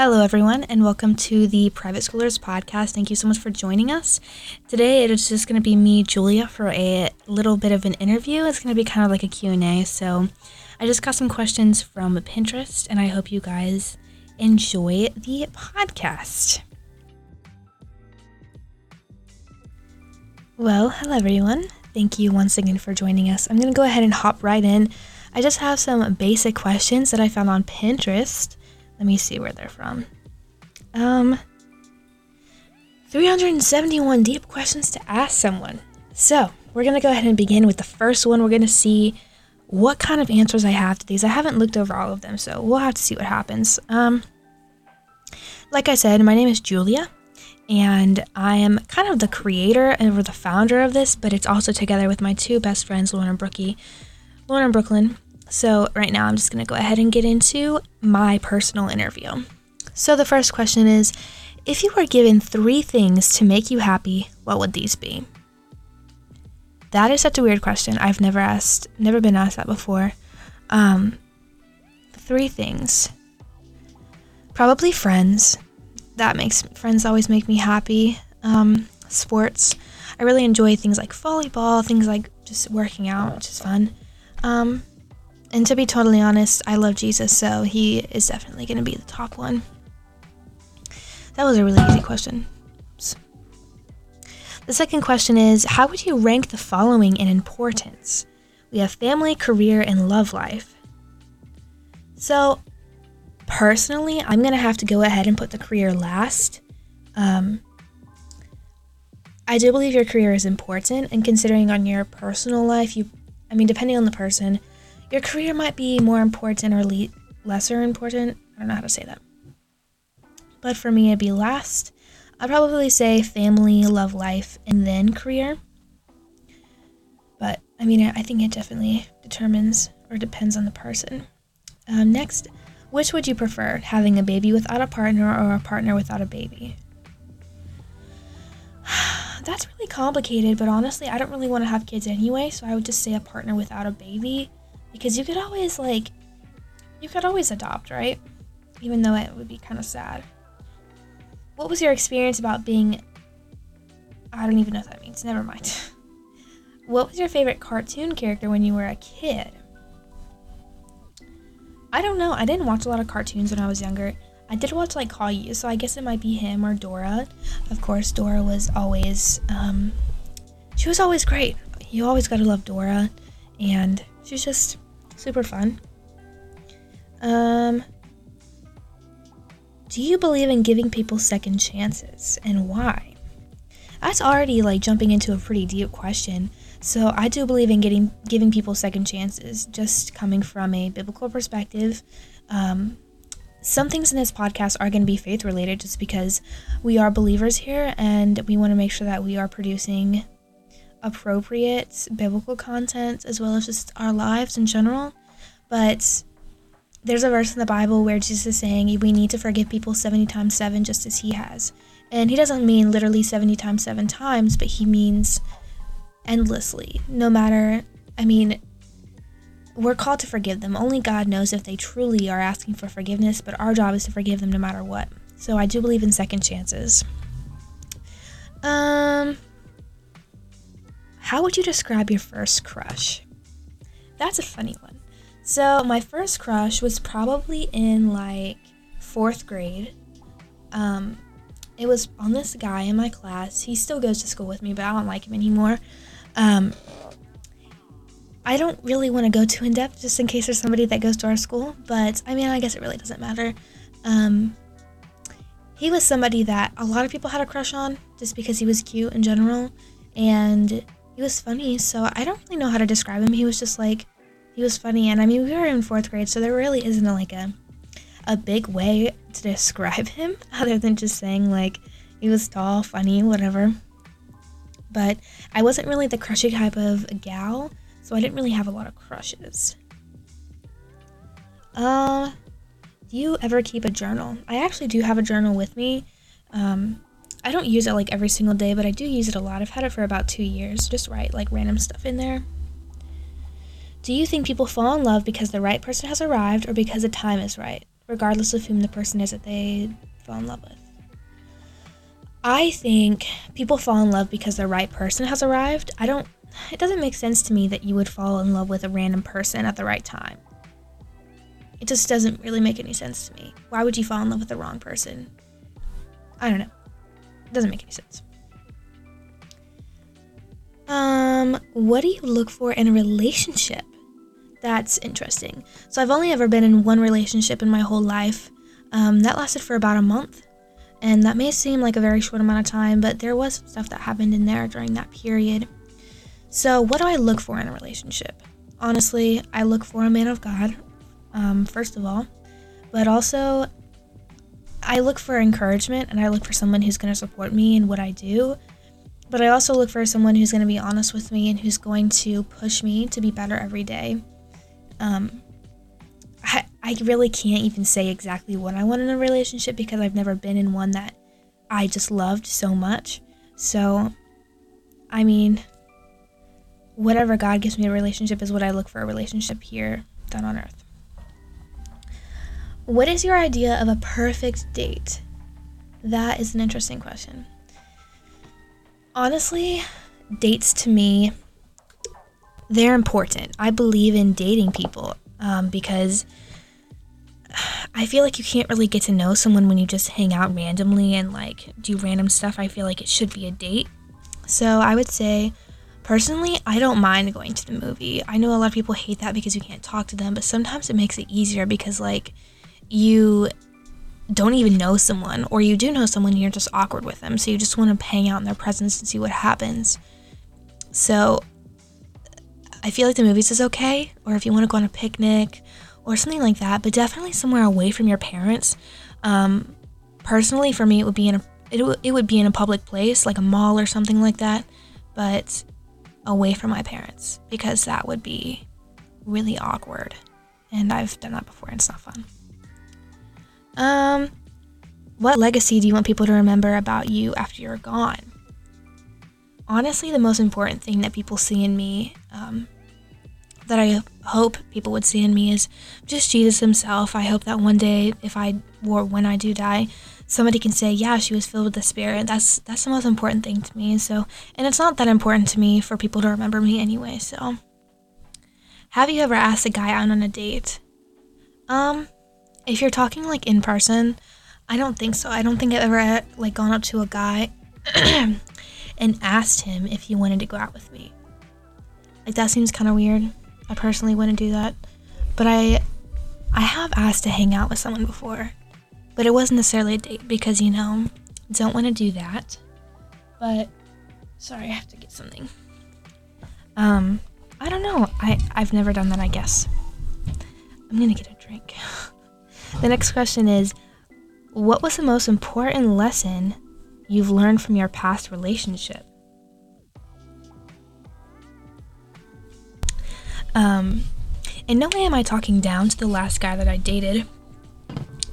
Hello, everyone, and welcome to the Private Schoolers podcast. Thank you so much for joining us. Today, it is just going to be me, Julia, for a little bit of an interview. It's going to be kind of like a Q&A. So, I just got some questions from Pinterest, and I hope you guys enjoy the podcast. Well, hello, everyone. Thank you once again for joining us. I'm going to go ahead and hop right in. I just have some basic questions that I found on Pinterest. Let me see where they're from. Um, 371 deep questions to ask someone. So, we're going to go ahead and begin with the first one. We're going to see what kind of answers I have to these. I haven't looked over all of them, so we'll have to see what happens. Um, like I said, my name is Julia, and I am kind of the creator and or the founder of this, but it's also together with my two best friends, Lauren and Brookie. Lauren and Brooklyn so, right now, I'm just going to go ahead and get into my personal interview. So, the first question is If you were given three things to make you happy, what would these be? That is such a weird question. I've never asked, never been asked that before. Um, three things. Probably friends. That makes friends always make me happy. Um, sports. I really enjoy things like volleyball, things like just working out, which is fun. Um, and to be totally honest, I love Jesus, so he is definitely going to be the top one. That was a really easy question. The second question is How would you rank the following in importance? We have family, career, and love life. So, personally, I'm going to have to go ahead and put the career last. Um, I do believe your career is important, and considering on your personal life, you, I mean, depending on the person, your career might be more important or le- lesser important. I don't know how to say that. But for me, it'd be last. I'd probably say family, love life, and then career. But I mean, I think it definitely determines or depends on the person. Um, next, which would you prefer, having a baby without a partner or a partner without a baby? That's really complicated, but honestly, I don't really want to have kids anyway, so I would just say a partner without a baby because you could always like you could always adopt, right? Even though it would be kind of sad. What was your experience about being I don't even know what that means. Never mind. what was your favorite cartoon character when you were a kid? I don't know. I didn't watch a lot of cartoons when I was younger. I did watch like Caillou, so I guess it might be him or Dora. Of course, Dora was always um, she was always great. You always gotta love Dora, and she's just super fun. Um, do you believe in giving people second chances and why? That's already like jumping into a pretty deep question. So I do believe in getting giving people second chances, just coming from a biblical perspective. Um, some things in this podcast are going to be faith related, just because we are believers here, and we want to make sure that we are producing appropriate biblical content as well as just our lives in general. But there's a verse in the Bible where Jesus is saying we need to forgive people 70 times 7 just as he has. And he doesn't mean literally 70 times 7 times, but he means endlessly. No matter, I mean, we're called to forgive them. Only God knows if they truly are asking for forgiveness, but our job is to forgive them no matter what. So I do believe in second chances. Um, how would you describe your first crush? That's a funny one. So, my first crush was probably in like fourth grade. Um, it was on this guy in my class. He still goes to school with me, but I don't like him anymore. Um, I don't really want to go too in depth just in case there's somebody that goes to our school, but I mean, I guess it really doesn't matter. Um, he was somebody that a lot of people had a crush on just because he was cute in general. And he was funny. So I don't really know how to describe him. He was just like, he was funny. And I mean, we were in fourth grade, so there really isn't a, like a, a big way to describe him other than just saying like he was tall, funny, whatever. But I wasn't really the crushy type of gal, so I didn't really have a lot of crushes. Uh, do you ever keep a journal? I actually do have a journal with me. Um, I don't use it like every single day, but I do use it a lot. I've had it for about two years. Just write like random stuff in there. Do you think people fall in love because the right person has arrived or because the time is right? regardless of whom the person is that they fall in love with. I think people fall in love because the right person has arrived. I don't, it doesn't make sense to me that you would fall in love with a random person at the right time. It just doesn't really make any sense to me. Why would you fall in love with the wrong person? I don't know. Doesn't make any sense. Um, what do you look for in a relationship? That's interesting. So I've only ever been in one relationship in my whole life. Um, that lasted for about a month. And that may seem like a very short amount of time, but there was stuff that happened in there during that period. So, what do I look for in a relationship? Honestly, I look for a man of God, um, first of all, but also I look for encouragement and I look for someone who's going to support me in what I do. But I also look for someone who's going to be honest with me and who's going to push me to be better every day. Um, I, I really can't even say exactly what I want in a relationship because I've never been in one that I just loved so much. So, I mean, whatever God gives me a relationship is what I look for a relationship here down on earth. What is your idea of a perfect date? That is an interesting question. Honestly, dates to me they're important. I believe in dating people um, because I feel like you can't really get to know someone when you just hang out randomly and like do random stuff. I feel like it should be a date. So I would say, personally, I don't mind going to the movie. I know a lot of people hate that because you can't talk to them, but sometimes it makes it easier because like you don't even know someone or you do know someone and you're just awkward with them. So you just want to hang out in their presence and see what happens. So I feel like the movies is okay, or if you want to go on a picnic or something like that, but definitely somewhere away from your parents. Um, personally, for me, it would be in a it, w- it would be in a public place like a mall or something like that, but away from my parents because that would be really awkward, and I've done that before and it's not fun. Um, what legacy do you want people to remember about you after you're gone? honestly the most important thing that people see in me um, that i hope people would see in me is just jesus himself. I hope that one day if i or when i do die somebody can say yeah she was filled with the spirit. That's that's the most important thing to me. So and it's not that important to me for people to remember me anyway so. Have you ever asked a guy out on a date? Um if you're talking like in person i don't think so i don't think i've ever like gone up to a guy and asked him if he wanted to go out with me. Like that seems kind of weird. I personally wouldn't do that, but I I have asked to hang out with someone before, but it wasn't necessarily a date because you know don't want to do that. But sorry, I have to get something. Um, I don't know. I I've never done that. I guess I'm gonna get a. the next question is, what was the most important lesson you've learned from your past relationship. Um, in no way am I talking down to the last guy that I dated,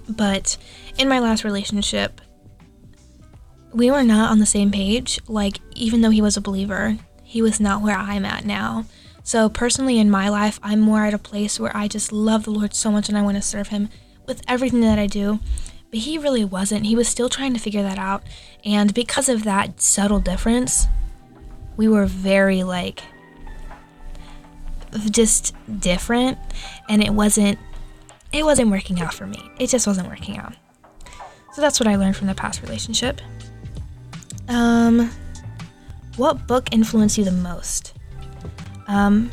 but in my last relationship, we were not on the same page. Like, even though he was a believer, he was not where I'm at now. So, personally, in my life, I'm more at a place where I just love the Lord so much and I want to serve Him with everything that I do. But he really wasn't. He was still trying to figure that out. And because of that subtle difference, we were very like just different and it wasn't it wasn't working out for me. It just wasn't working out. So that's what I learned from the past relationship. Um what book influenced you the most? Um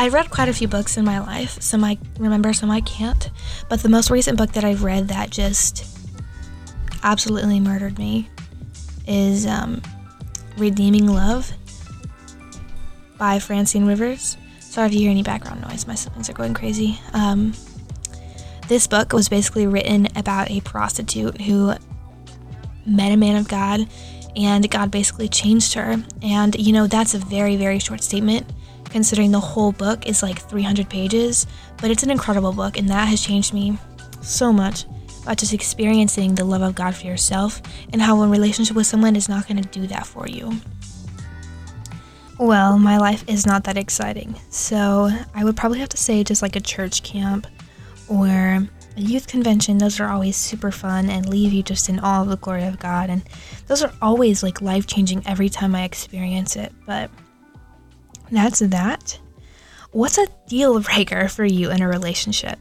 I read quite a few books in my life. Some I remember, some I can't. But the most recent book that I've read that just absolutely murdered me is um, Redeeming Love by Francine Rivers. Sorry if you hear any background noise, my siblings are going crazy. Um, this book was basically written about a prostitute who met a man of God and God basically changed her. And, you know, that's a very, very short statement considering the whole book is like 300 pages, but it's an incredible book, and that has changed me so much about just experiencing the love of God for yourself and how a relationship with someone is not going to do that for you. Well, my life is not that exciting, so I would probably have to say just like a church camp or a youth convention, those are always super fun and leave you just in all of the glory of God. And those are always like life changing every time I experience it. But that's that. What's a deal breaker for you in a relationship?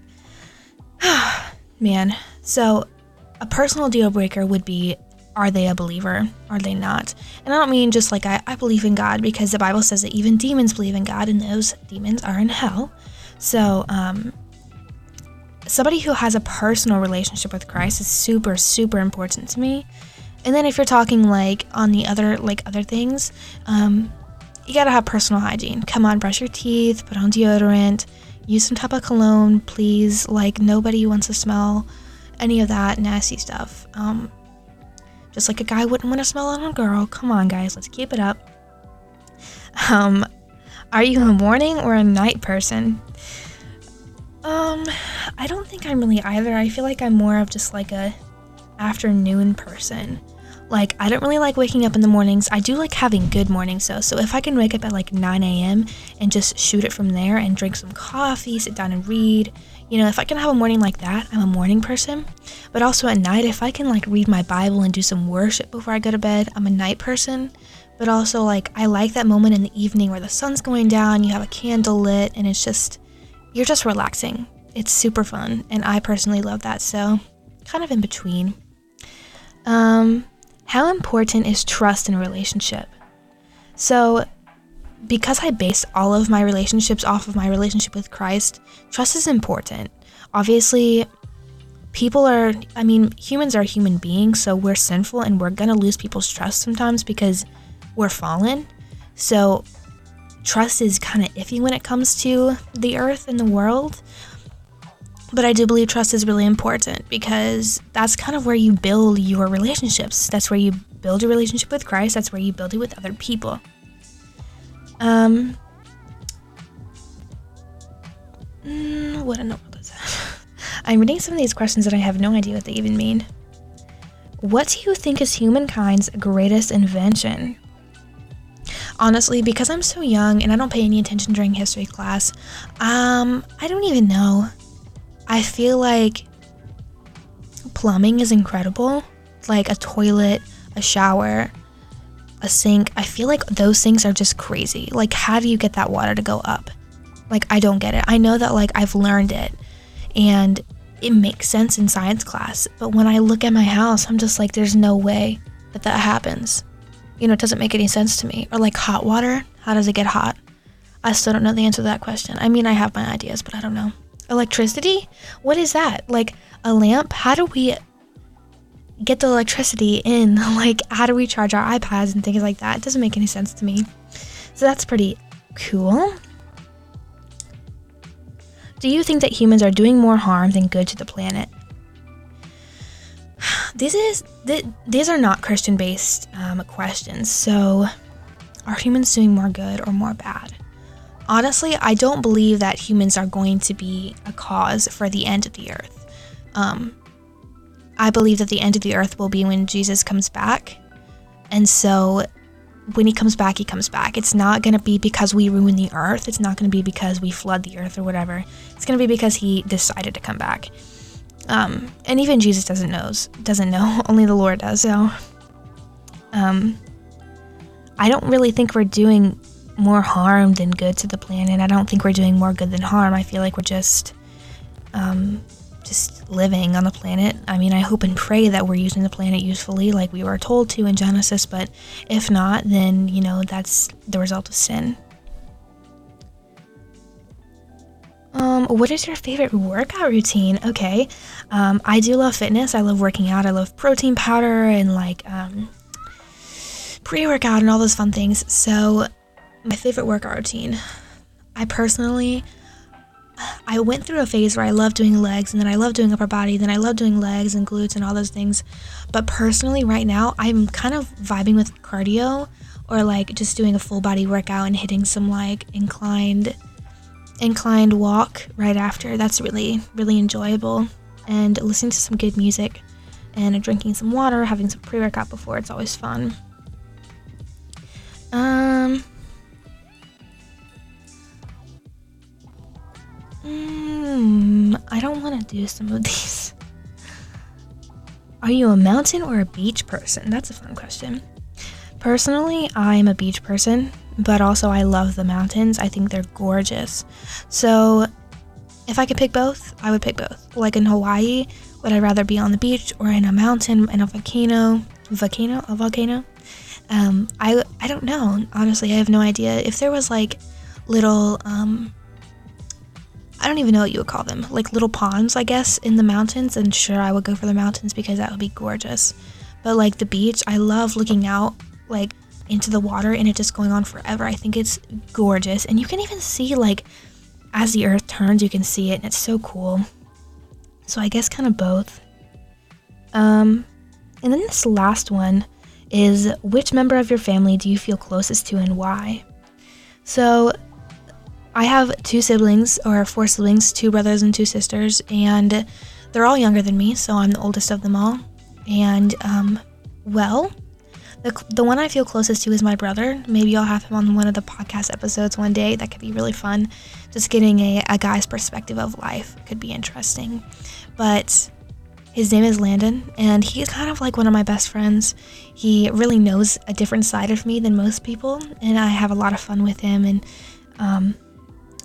Man, so a personal deal breaker would be are they a believer? Are they not? And I don't mean just like I, I believe in God because the Bible says that even demons believe in God and those demons are in hell. So, um, somebody who has a personal relationship with Christ is super, super important to me. And then if you're talking like on the other like other things, um, you gotta have personal hygiene. Come on, brush your teeth, put on deodorant, use some type of cologne, please. Like nobody wants to smell any of that nasty stuff. Um, just like a guy wouldn't want to smell on a girl. Come on, guys, let's keep it up. Um, are you a morning or a night person? Um, I don't think I'm really either. I feel like I'm more of just like a afternoon person. Like, I don't really like waking up in the mornings. I do like having good mornings though. So if I can wake up at like 9 a.m. and just shoot it from there and drink some coffee, sit down and read, you know, if I can have a morning like that, I'm a morning person. But also at night, if I can like read my Bible and do some worship before I go to bed, I'm a night person. But also, like, I like that moment in the evening where the sun's going down, you have a candle lit, and it's just, you're just relaxing. It's super fun. And I personally love that. So, kind of in between. Um, how important is trust in a relationship? So, because I base all of my relationships off of my relationship with Christ, trust is important. Obviously, people are, I mean, humans are human beings, so we're sinful and we're gonna lose people's trust sometimes because we're fallen. So, trust is kind of iffy when it comes to the earth and the world. But I do believe trust is really important because that's kind of where you build your relationships. That's where you build your relationship with Christ, that's where you build it with other people. Um, mm, what in the world is that? I'm reading some of these questions and I have no idea what they even mean. What do you think is humankind's greatest invention? Honestly, because I'm so young and I don't pay any attention during history class, um, I don't even know. I feel like plumbing is incredible. Like a toilet, a shower, a sink. I feel like those things are just crazy. Like, how do you get that water to go up? Like, I don't get it. I know that, like, I've learned it and it makes sense in science class. But when I look at my house, I'm just like, there's no way that that happens. You know, it doesn't make any sense to me. Or like hot water, how does it get hot? I still don't know the answer to that question. I mean, I have my ideas, but I don't know. Electricity? What is that? Like a lamp? How do we get the electricity in? Like, how do we charge our iPads and things like that? It doesn't make any sense to me. So that's pretty cool. Do you think that humans are doing more harm than good to the planet? This is th- these are not Christian based um, questions. So, are humans doing more good or more bad? Honestly, I don't believe that humans are going to be a cause for the end of the earth. Um, I believe that the end of the earth will be when Jesus comes back. And so when he comes back, he comes back. It's not going to be because we ruin the earth. It's not going to be because we flood the earth or whatever. It's going to be because he decided to come back. Um, and even Jesus doesn't knows doesn't know. Only the Lord does. So, um, I don't really think we're doing more harm than good to the planet. I don't think we're doing more good than harm. I feel like we're just um, just living on the planet. I mean, I hope and pray that we're using the planet usefully, like we were told to in Genesis, but if not, then, you know, that's the result of sin. Um, what is your favorite workout routine? Okay. Um, I do love fitness. I love working out. I love protein powder and like um, pre workout and all those fun things. So, my favorite workout routine. I personally I went through a phase where I loved doing legs and then I loved doing upper body, then I loved doing legs and glutes and all those things. But personally, right now, I'm kind of vibing with cardio or like just doing a full body workout and hitting some like inclined inclined walk right after. That's really really enjoyable. And listening to some good music and drinking some water, having some pre-workout before, it's always fun. Um I don't want to do some of these. Are you a mountain or a beach person? That's a fun question. Personally, I'm a beach person, but also I love the mountains. I think they're gorgeous. So, if I could pick both, I would pick both. Like in Hawaii, would I rather be on the beach or in a mountain in a volcano? Volcano? A volcano? Um, I I don't know. Honestly, I have no idea. If there was like little um, I don't even know what you would call them, like little ponds, I guess, in the mountains, and sure, I would go for the mountains because that would be gorgeous. But like the beach, I love looking out like into the water and it just going on forever. I think it's gorgeous, and you can even see like as the earth turns, you can see it, and it's so cool. So I guess kind of both. Um, and then this last one is which member of your family do you feel closest to and why? So I have two siblings, or four siblings, two brothers and two sisters, and they're all younger than me, so I'm the oldest of them all. And, um, well, the, the one I feel closest to is my brother. Maybe I'll have him on one of the podcast episodes one day. That could be really fun. Just getting a, a guy's perspective of life could be interesting. But his name is Landon, and he's kind of like one of my best friends. He really knows a different side of me than most people, and I have a lot of fun with him. And um,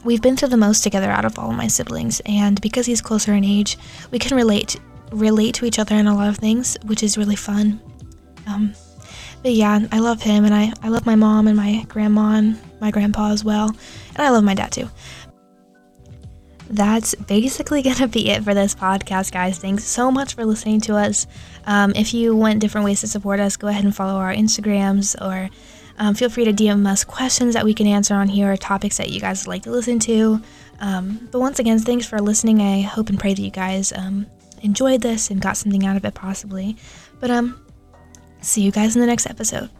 we've been through the most together out of all of my siblings, and because he's closer in age, we can relate relate to each other in a lot of things, which is really fun. Um, but yeah, I love him, and I, I love my mom and my grandma and my grandpa as well, and I love my dad too. That's basically gonna be it for this podcast, guys. Thanks so much for listening to us. Um, if you want different ways to support us, go ahead and follow our Instagrams or um, feel free to DM us questions that we can answer on here or topics that you guys would like to listen to. Um, but once again, thanks for listening. I hope and pray that you guys um, enjoyed this and got something out of it, possibly. But um, see you guys in the next episode.